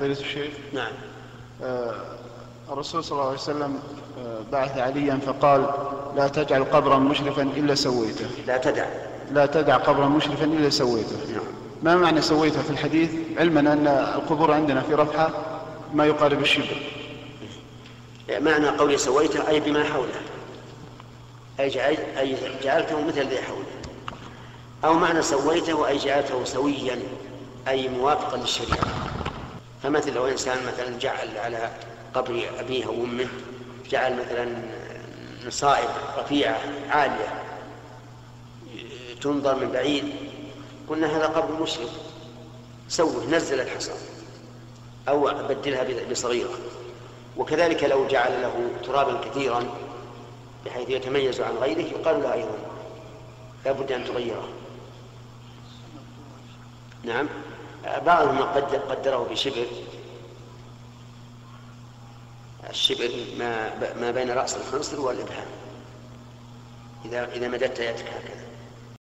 فضيلة الشيخ؟ نعم. آه، الرسول صلى الله عليه وسلم آه، بعث عليا فقال لا تجعل قبرا مشرفا إلا سويته. لا تدع. لا تدع قبرا مشرفا إلا سويته. نعم. ما معنى سويته في الحديث؟ علما أن القبور عندنا في رفحة ما يقارب الشبر. معنى قولي سويته أي بما حوله. أي, جعل أي جعلته مثل الذي حوله أو معنى سويته أي جعلته سويا أي موافقا للشريعة. فمثل لو إنسان مثلا جعل على قبر أبيه أو أمه جعل مثلا نصائب رفيعة عالية تنظر من بعيد قلنا هذا قبر مشرف سوه نزل الحصى أو بدلها بصغيرة. وكذلك لو جعل له ترابا كثيرا بحيث يتميز عن غيره يقال له أيضا لا بد أن تغيره. نعم. بعضهم قد قدره بشبر الشبر ما ما بين رأس الخنصر والإبهام. إذا إذا مددت يدك هكذا.